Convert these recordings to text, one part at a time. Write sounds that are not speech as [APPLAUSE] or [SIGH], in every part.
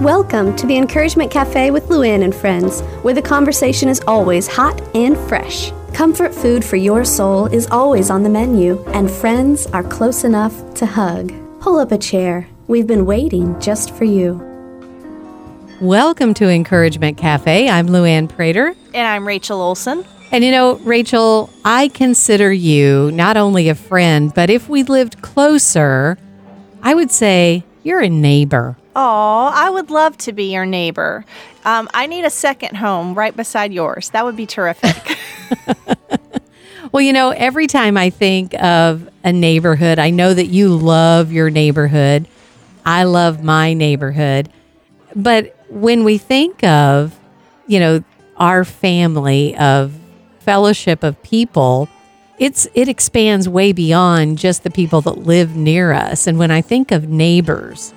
Welcome to the Encouragement Cafe with Luann and friends, where the conversation is always hot and fresh. Comfort food for your soul is always on the menu, and friends are close enough to hug. Pull up a chair. We've been waiting just for you. Welcome to Encouragement Cafe. I'm Luann Prater. And I'm Rachel Olson. And you know, Rachel, I consider you not only a friend, but if we lived closer, I would say you're a neighbor. Oh, I would love to be your neighbor. Um, I need a second home right beside yours. That would be terrific. [LAUGHS] well, you know, every time I think of a neighborhood, I know that you love your neighborhood. I love my neighborhood. But when we think of, you know, our family of fellowship of people, it's it expands way beyond just the people that live near us. And when I think of neighbors,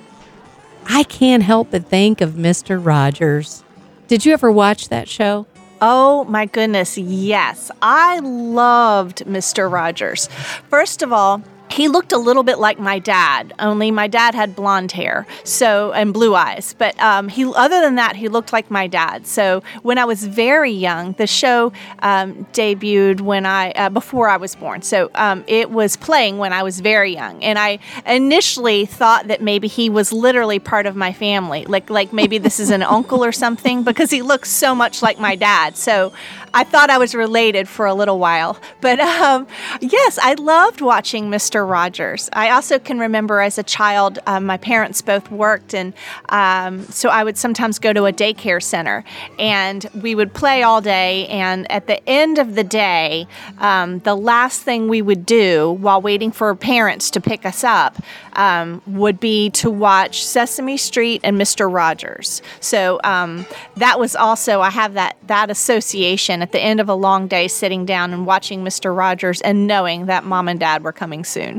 I can't help but think of Mr. Rogers. Did you ever watch that show? Oh my goodness, yes. I loved Mr. Rogers. First of all, he looked a little bit like my dad, only my dad had blonde hair, so and blue eyes. But um, he, other than that, he looked like my dad. So when I was very young, the show um, debuted when I uh, before I was born. So um, it was playing when I was very young, and I initially thought that maybe he was literally part of my family, like like maybe this is an uncle or something, because he looks so much like my dad. So I thought I was related for a little while. But um, yes, I loved watching Mr. Rogers. I also can remember as a child, um, my parents both worked, and um, so I would sometimes go to a daycare center and we would play all day. And at the end of the day, um, the last thing we would do while waiting for parents to pick us up um, would be to watch Sesame Street and Mr. Rogers. So um, that was also, I have that, that association at the end of a long day sitting down and watching Mr. Rogers and knowing that mom and dad were coming soon.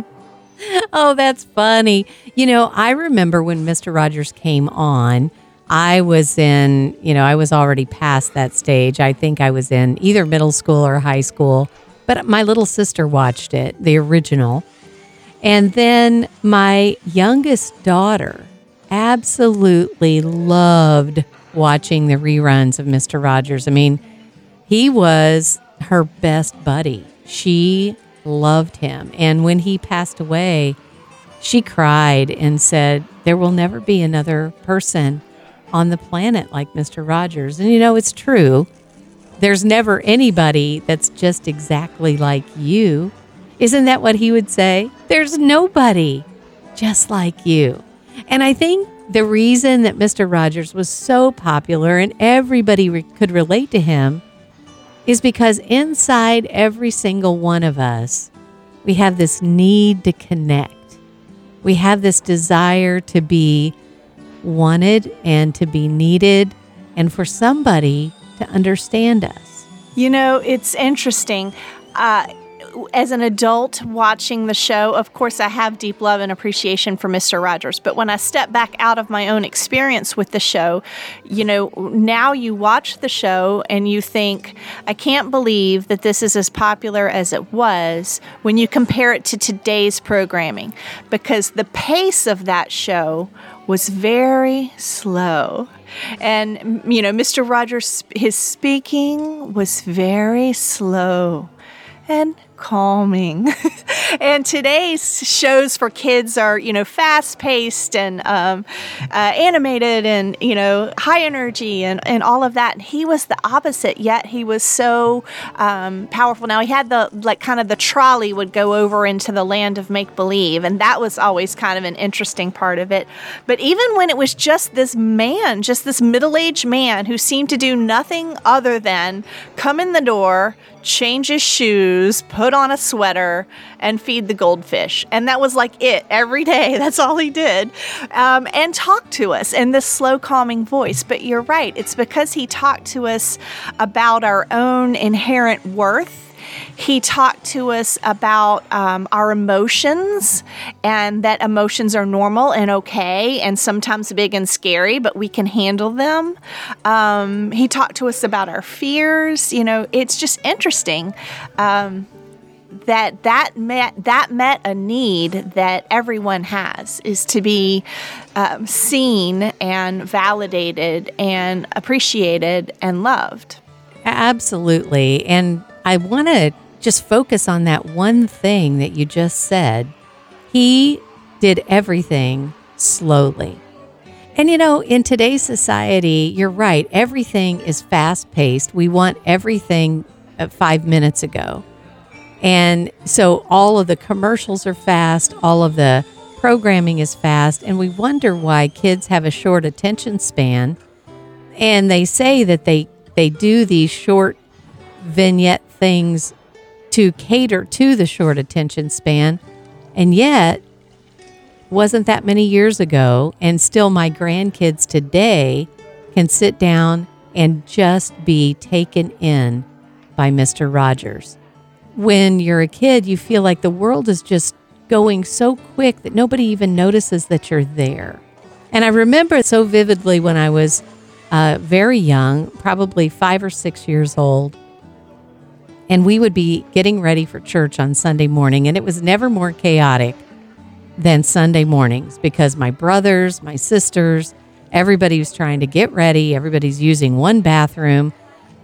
[LAUGHS] oh, that's funny. You know, I remember when Mr. Rogers came on, I was in, you know, I was already past that stage. I think I was in either middle school or high school, but my little sister watched it, the original. And then my youngest daughter absolutely loved watching the reruns of Mr. Rogers. I mean, he was her best buddy. She loved him. And when he passed away, she cried and said, There will never be another person on the planet like Mr. Rogers. And you know, it's true. There's never anybody that's just exactly like you. Isn't that what he would say? There's nobody just like you. And I think the reason that Mr. Rogers was so popular and everybody re- could relate to him is because inside every single one of us, we have this need to connect. We have this desire to be wanted and to be needed and for somebody to understand us. You know, it's interesting. Uh, as an adult watching the show, of course, I have deep love and appreciation for Mr. Rogers. But when I step back out of my own experience with the show, you know, now you watch the show and you think, I can't believe that this is as popular as it was when you compare it to today's programming because the pace of that show was very slow. And, you know, Mr. Rogers, his speaking was very slow and calming. [LAUGHS] and today's shows for kids are, you know, fast paced and um, uh, animated and, you know, high energy and, and all of that. And he was the opposite, yet he was so um, powerful. Now, he had the, like, kind of the trolley would go over into the land of make believe. And that was always kind of an interesting part of it. But even when it was just this man, just this middle aged man who seemed to do nothing other than come in the door, change his shoes, put on a sweater, and feed the goldfish. And that was like it every day. [LAUGHS] That's all he did. Um, and talk to us in this slow, calming voice. But you're right, it's because he talked to us about our own inherent worth he talked to us about um, our emotions and that emotions are normal and okay and sometimes big and scary, but we can handle them. Um, he talked to us about our fears. You know, it's just interesting. Um, that that met that met a need that everyone has is to be um, seen and validated and appreciated and loved. Absolutely. And I want to just focus on that one thing that you just said. He did everything slowly. And you know, in today's society, you're right, everything is fast paced. We want everything five minutes ago. And so all of the commercials are fast, all of the programming is fast, and we wonder why kids have a short attention span. And they say that they, they do these short vignette things to cater to the short attention span. And yet, wasn't that many years ago, and still my grandkids today can sit down and just be taken in by Mr. Rogers. When you're a kid, you feel like the world is just going so quick that nobody even notices that you're there. And I remember so vividly when I was uh, very young, probably five or six years old, and we would be getting ready for church on Sunday morning, and it was never more chaotic than Sunday mornings because my brothers, my sisters, everybody was trying to get ready. Everybody's using one bathroom,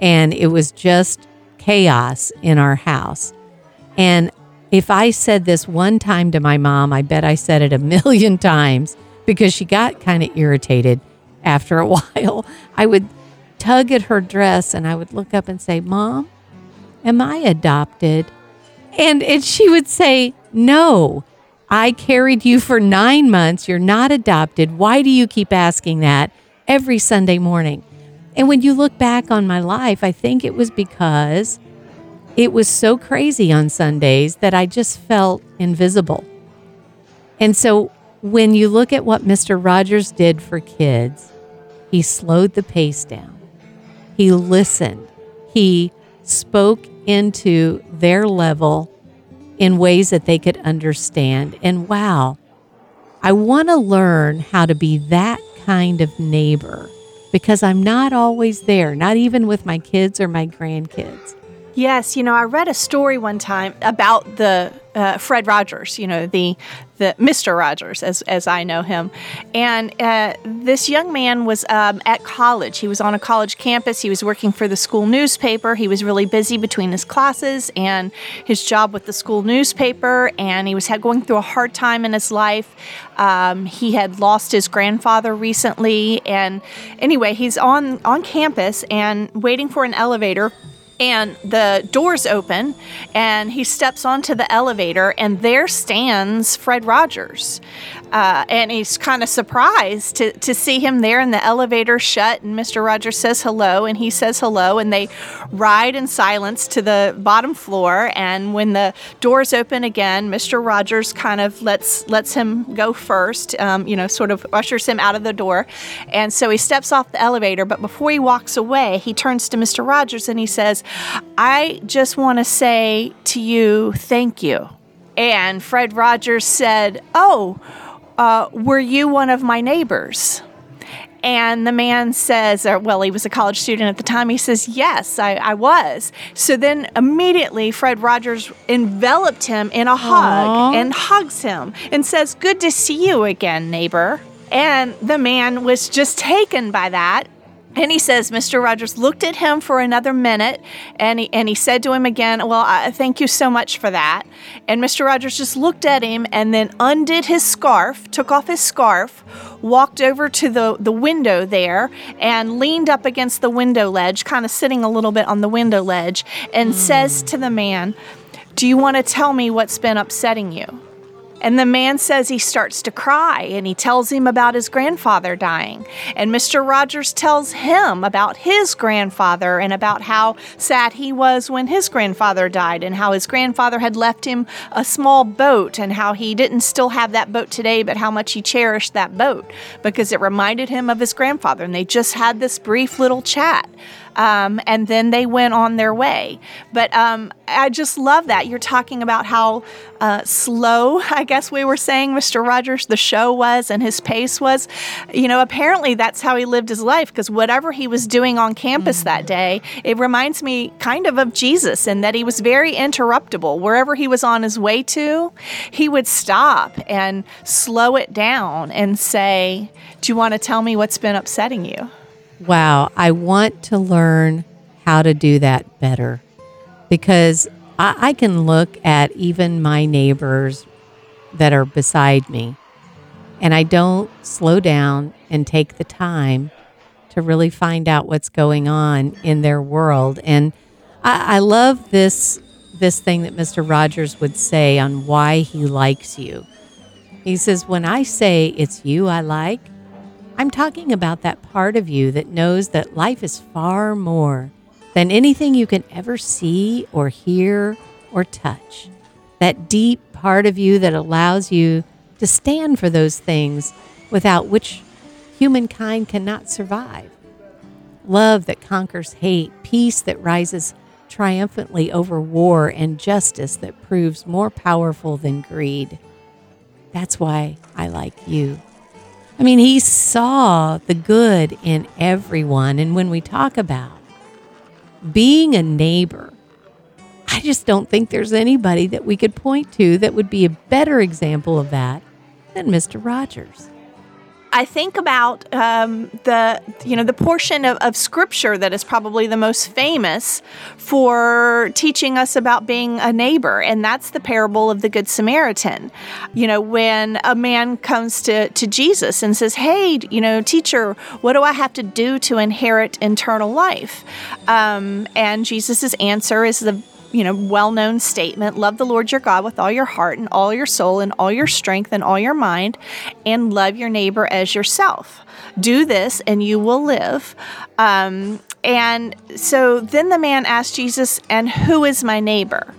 and it was just chaos in our house. And if I said this one time to my mom, I bet I said it a million [LAUGHS] times because she got kind of irritated after a [LAUGHS] while. I would tug at her dress and I would look up and say, Mom, am I adopted? And, and she would say, No, I carried you for nine months. You're not adopted. Why do you keep asking that every Sunday morning? And when you look back on my life, I think it was because it was so crazy on Sundays that I just felt invisible. And so when you look at what Mr. Rogers did for kids, he slowed the pace down. He listened. He spoke into their level in ways that they could understand. And wow, I want to learn how to be that kind of neighbor because I'm not always there, not even with my kids or my grandkids. Yes, you know, I read a story one time about the uh, Fred Rogers, you know, the the Mr. Rogers, as, as I know him. And uh, this young man was um, at college. He was on a college campus. He was working for the school newspaper. He was really busy between his classes and his job with the school newspaper. And he was had, going through a hard time in his life. Um, he had lost his grandfather recently. And anyway, he's on, on campus and waiting for an elevator and the doors open and he steps onto the elevator and there stands fred rogers. Uh, and he's kind of surprised to, to see him there and the elevator shut and mr rogers says hello and he says hello and they ride in silence to the bottom floor. And when the doors open again mr rogers kind of lets lets him go first um, you know sort of ushers him out of the door. And so he steps off the elevator but before he walks away he turns to mr rogers and he says I just want to say to you, thank you. And Fred Rogers said, Oh, uh, were you one of my neighbors? And the man says, or, well, he was a college student at the time. He says, Yes, I, I was. So then immediately, Fred Rogers enveloped him in a hug Aww. and hugs him and says, Good to see you again, neighbor. And the man was just taken by that and he says, Mr. Rogers looked at him for another minute and he, and he said to him again, Well, I, thank you so much for that. And Mr. Rogers just looked at him and then undid his scarf, took off his scarf, walked over to the, the window there and leaned up against the window ledge, kind of sitting a little bit on the window ledge, and mm. says to the man, Do you want to tell me what's been upsetting you? And the man says he starts to cry and he tells him about his grandfather dying. And Mr. Rogers tells him about his grandfather and about how sad he was when his grandfather died and how his grandfather had left him a small boat and how he didn't still have that boat today, but how much he cherished that boat because it reminded him of his grandfather. And they just had this brief little chat um, and then they went on their way. But um, I just love that. You're talking about how uh, slow, [LAUGHS] I guess we were saying, Mr. Rogers, the show was and his pace was. You know, apparently that's how he lived his life because whatever he was doing on campus mm-hmm. that day, it reminds me kind of of Jesus in that he was very interruptible. Wherever he was on his way to, he would stop and slow it down and say, Do you want to tell me what's been upsetting you? Wow, I want to learn how to do that better because I, I can look at even my neighbors that are beside me and I don't slow down and take the time to really find out what's going on in their world. And I, I, love this this thing that Mr. Rogers would say on why he likes you. He says, When I say it's you I like, I'm talking about that part of you that knows that life is far more than anything you can ever see or hear or touch. That deep part of you that allows you to stand for those things without which humankind cannot survive. Love that conquers hate, peace that rises triumphantly over war, and justice that proves more powerful than greed. That's why I like you. I mean, he saw the good in everyone. And when we talk about being a neighbor, I just don't think there's anybody that we could point to that would be a better example of that than Mr. Rogers. I think about um, the you know the portion of, of scripture that is probably the most famous for teaching us about being a neighbor, and that's the parable of the Good Samaritan. You know, when a man comes to, to Jesus and says, Hey, you know, teacher, what do I have to do to inherit eternal life? Um, and Jesus' answer is the you know, well known statement love the Lord your God with all your heart and all your soul and all your strength and all your mind, and love your neighbor as yourself. Do this and you will live. Um, and so then the man asked Jesus, And who is my neighbor?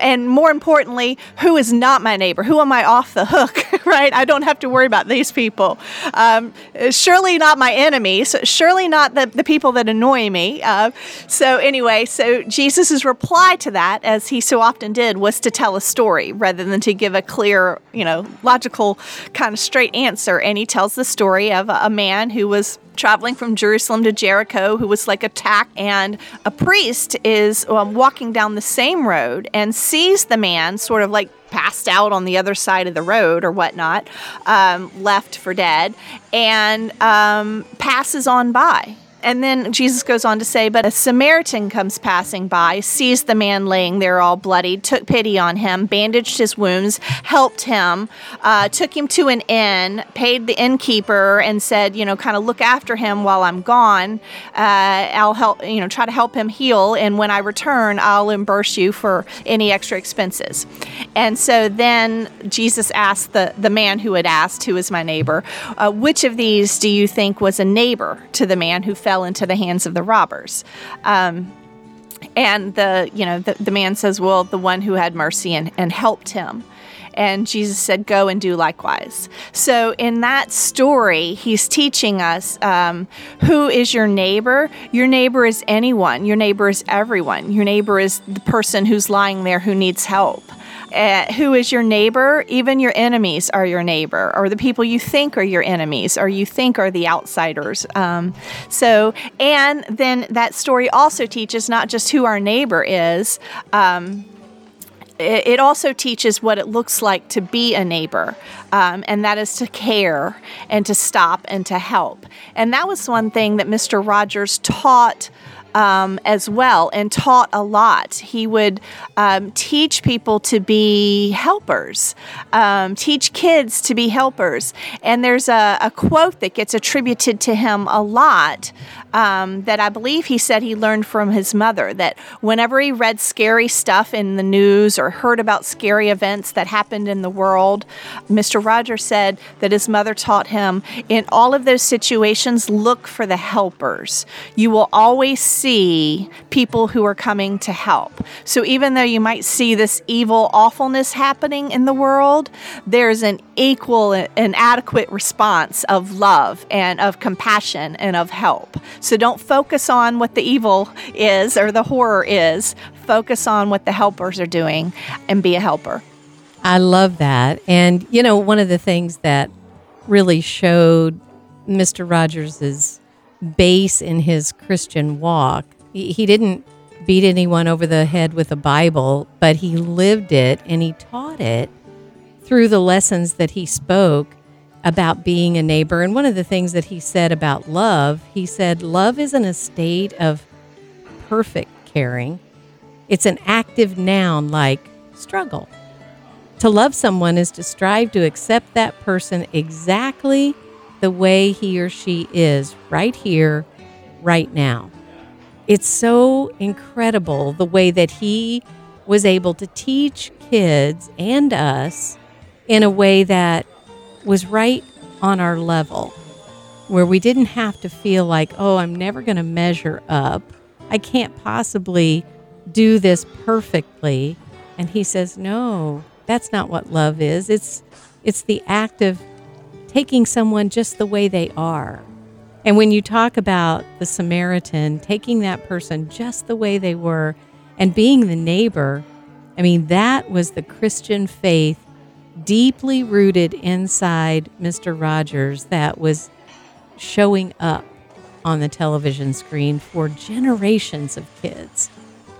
And more importantly, who is not my neighbor? Who am I off the hook, [LAUGHS] right? I don't have to worry about these people. Um, surely not my enemies, surely not the, the people that annoy me. Uh, so, anyway, so Jesus' reply to that, as he so often did, was to tell a story rather than to give a clear, you know, logical, kind of straight answer. And he tells the story of a, a man who was traveling from Jerusalem to Jericho who was like attacked, and a priest is um, walking down the same road and sees the man sort of like passed out on the other side of the road or whatnot, um, left for dead, and um, passes on by. And then Jesus goes on to say, But a Samaritan comes passing by, sees the man laying there all bloodied, took pity on him, bandaged his wounds, helped him, uh, took him to an inn, paid the innkeeper, and said, You know, kind of look after him while I'm gone. Uh, I'll help, you know, try to help him heal. And when I return, I'll reimburse you for any extra expenses. And so then Jesus asked the, the man who had asked, Who is my neighbor? Uh, which of these do you think was a neighbor to the man who fell? Fell into the hands of the robbers. Um, and the you know the, the man says, well, the one who had mercy and, and helped him. And Jesus said, Go and do likewise. So, in that story, he's teaching us um, who is your neighbor? Your neighbor is anyone. Your neighbor is everyone. Your neighbor is the person who's lying there who needs help uh, who is your neighbor, even your enemies are your neighbor, or the people you think are your enemies, or you think are the outsiders. Um, so, and then that story also teaches not just who our neighbor is. Um, it also teaches what it looks like to be a neighbor, um, and that is to care and to stop and to help. And that was one thing that Mr. Rogers taught um, as well and taught a lot. He would um, teach people to be helpers, um, teach kids to be helpers. And there's a, a, quote that gets attributed to him a lot um, that I believe he said he learned from his mother that whenever he read scary stuff in the news or heard about scary events that happened in the world, Mr. Rogers said that his mother taught him in all of those situations, look for the helpers. You will always see people who are coming to help. So even though you might see this evil awfulness happening in the world, there's an equal and adequate response of love and of compassion and of help. So don't focus on what the evil is or the horror is. Focus on what the helpers are doing and be a helper. I love that. And, you know, one of the things that really showed Mr. Rogers's base in his Christian walk, he, didn't beat anyone over the head with a Bible, but he lived it and he taught it through the lessons that he spoke about being a neighbor. And one of the things that he said about love, he said, Love isn't a state of perfect caring, it's an active noun like struggle. To love someone is to strive to accept that person exactly the way he or she is, right here, right now. It's so incredible the way that he was able to teach kids and us in a way that was right on our level, where we didn't have to feel like, oh, I'm never going to measure up. I can't possibly do this perfectly. And he says, no, that's not what love is. It's it's the act of taking someone just the way they are. And when you talk about the Samaritan taking that person just the way they were and being the neighbor, I mean, that was the Christian faith deeply rooted inside Mr. Rogers that was showing up on the television screen for generations of kids.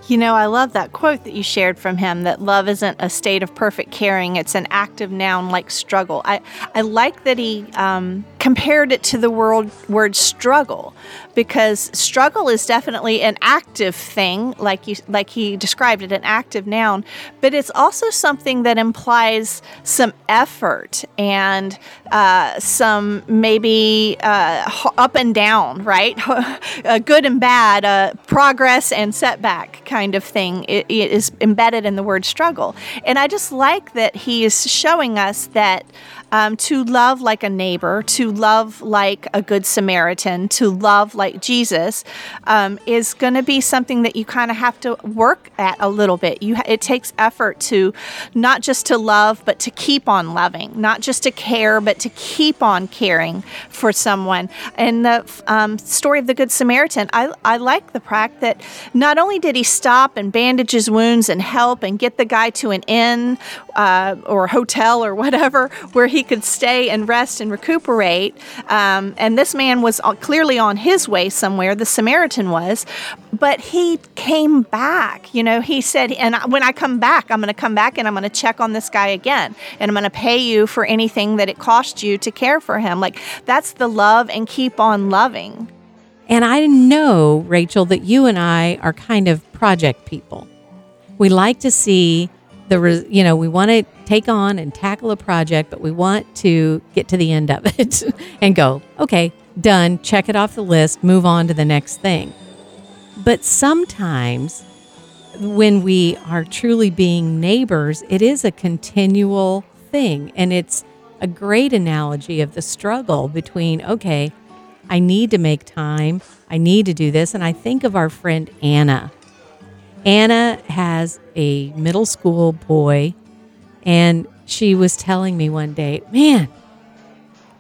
You know, I love that quote that you shared from him that love isn't a state of perfect caring, it's an active noun like struggle. I, I like that he um, compared it to the word, word struggle because struggle is definitely an active thing, like, you, like he described it, an active noun, but it's also something that implies some effort and uh, some maybe uh, up and down, right? [LAUGHS] good and bad, progress and setback kind of thing it, it is embedded in the word struggle. And I just like that he is showing us that um, to love like a neighbor, to love like a good Samaritan, to love like Jesus, um, is going to be something that you kind of have to work at a little bit. You, it takes effort to not just to love, but to keep on loving, not just to care, but to keep on caring for someone. And the um, story of the Good Samaritan, I, I like the fact that not only did he stop and bandage his wounds and help and get the guy to an inn uh, or hotel or whatever where he he could stay and rest and recuperate. Um, and this man was clearly on his way somewhere, the Samaritan was, but he came back. You know, he said, and when I come back, I'm going to come back and I'm going to check on this guy again. And I'm going to pay you for anything that it cost you to care for him. Like, that's the love and keep on loving. And I know, Rachel, that you and I are kind of project people. We like to see the you know we want to take on and tackle a project but we want to get to the end of [LAUGHS] it and go okay done check it off the list move on to the next thing. But sometimes when we are truly being neighbors it is a continual thing and it's a great analogy of the struggle between okay i need to make time i need to do this and i think of our friend anna Anna has a middle school boy, and she was telling me one day, man,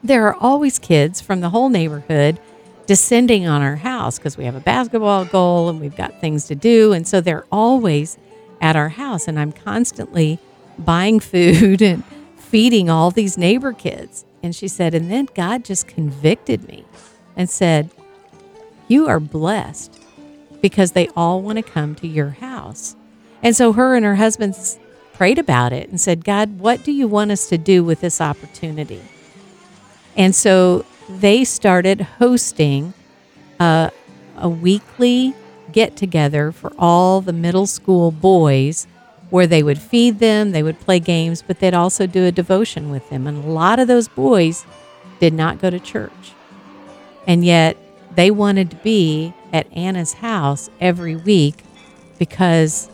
there are always kids from the whole neighborhood descending on our house because we have a basketball goal and we've got things to do. And so they're always at our house, and I'm constantly buying [LAUGHS] food and feeding all these neighbor kids. And she said, and then God just convicted me and said, You are blessed because they all want to come to your house. And so her and her husband prayed about it and said, God, what do you want us to do with this opportunity? And so they started hosting a, a weekly get together for all the middle school boys where they would feed them, they would play games, but they'd also do a devotion with them. And a lot of those boys did not go to church. And yet they wanted to be at Anna's house every week because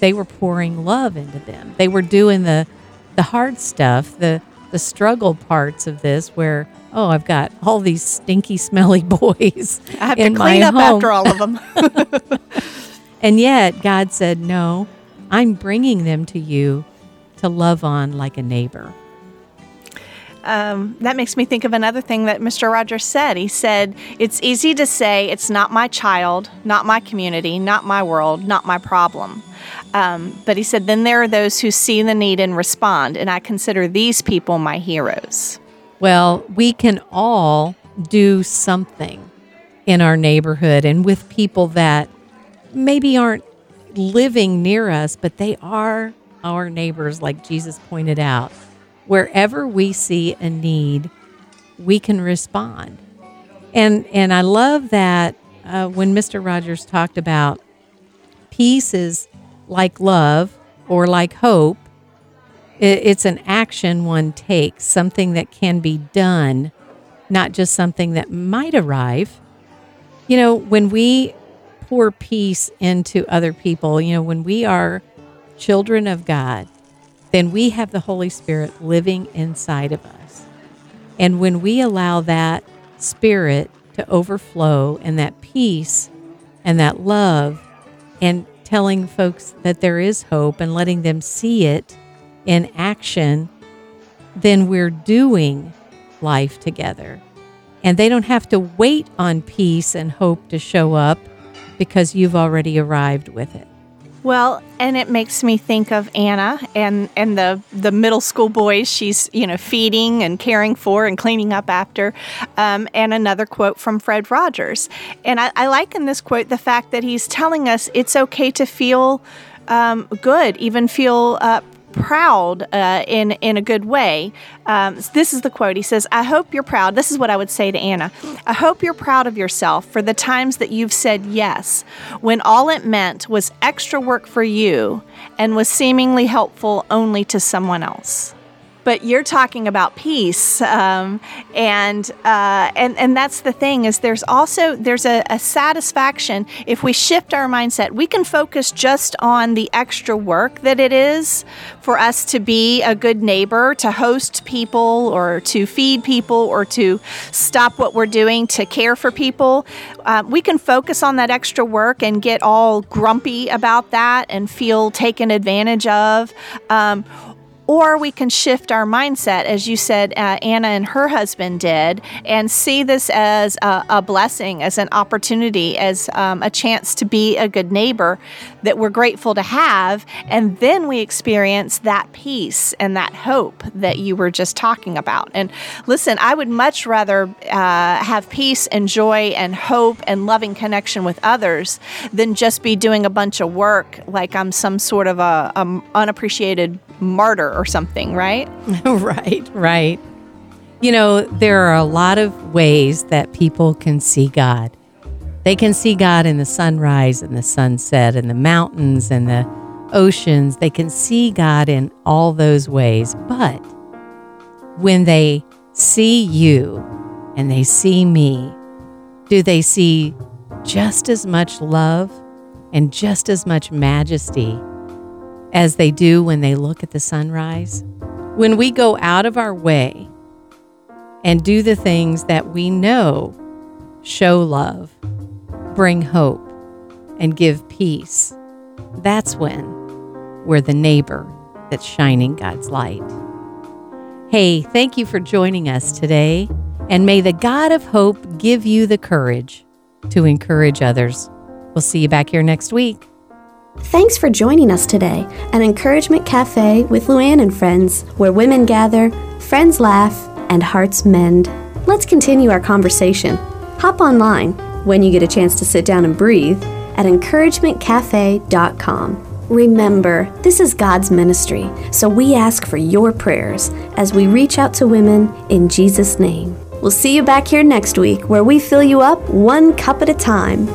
they were pouring love into them. They were doing the the hard stuff, the the struggle parts of this where oh i've got all these stinky [LAUGHS] smelly boys I have to clean up home. after all of them. [LAUGHS] [LAUGHS] and yet god said no i'm bringing them to you to love on like a neighbor um, that makes me think of another thing that Mr. Rogers said. He said, It's easy to say it's not my child, not my community, not my world, not my problem. Um, but he said, Then there are those who see the need and respond, and I consider these people my heroes. Well, we can all do something in our neighborhood and with people that maybe aren't living near us, but they are our neighbors, like Jesus pointed out. Wherever we see a need, we can respond. And and I love that uh, when Mr. Rogers talked about peace is like love or like hope it's an action one takes, something that can be done, not just something that might arrive. You know, when we pour peace into other people, you know, when we are children of God, then we have the Holy Spirit living inside of us. And when we allow that spirit to overflow and that peace and that love and telling folks that there is hope and letting them see it in action, then we're doing life together. And they don't have to wait on peace and hope to show up because you've already arrived with it. Well, and it makes me think of Anna and, and the, the middle school boys she's you know feeding and caring for and cleaning up after, um, and another quote from Fred Rogers. And I, I like in this quote the fact that he's telling us it's okay to feel um, good, even feel uh, proud uh, in in a good way. Um, this is the quote. He says, "I hope you're proud." This is what I would say to Anna. I hope you're proud of yourself for the times that you've said yes when all it meant was extra work for you and was seemingly helpful only to someone else but you're talking about peace um, and uh, and and that's the thing is there's also there's a, a, satisfaction. If we shift our mindset we can focus just on the extra work that it is for us to be a good neighbor to host people or to feed people or to stop what we're doing to care for people. Uh, we can focus on that extra work and get all grumpy about that and feel taken advantage of. Um, or we can shift our mindset, as you said, uh, Anna and her husband did, and see this as a, a blessing, as an opportunity, as um, a chance to be a good neighbor that we're grateful to have. And then we experience that peace and that hope that you were just talking about. And listen, I would much rather uh, have peace and joy and hope and loving connection with others than just be doing a bunch of work like I'm some sort of a, a unappreciated martyr or something, right? [LAUGHS] right, right. You know, there are a lot of ways that people can see God. They can see God in the sunrise and the sunset and the mountains and the oceans. They can see God in all those ways. But when they see you and they see me, do they see just as much love and just as much majesty as they do when they look at the sunrise. When we go out of our way and do the things that we know show love, bring hope, and give peace, that's when we're the neighbor that's shining God's light. Hey, thank you for joining us today, and may the God of hope give you the courage to encourage others. We'll see you back here next week. Thanks for joining us today at Encouragement Cafe with Luann and friends, where women gather, friends laugh, and hearts mend. Let's continue our conversation. Hop online when you get a chance to sit down and breathe at encouragementcafe.com. Remember, this is God's ministry, so we ask for your prayers as we reach out to women in Jesus' name. We'll see you back here next week where we fill you up one cup at a time.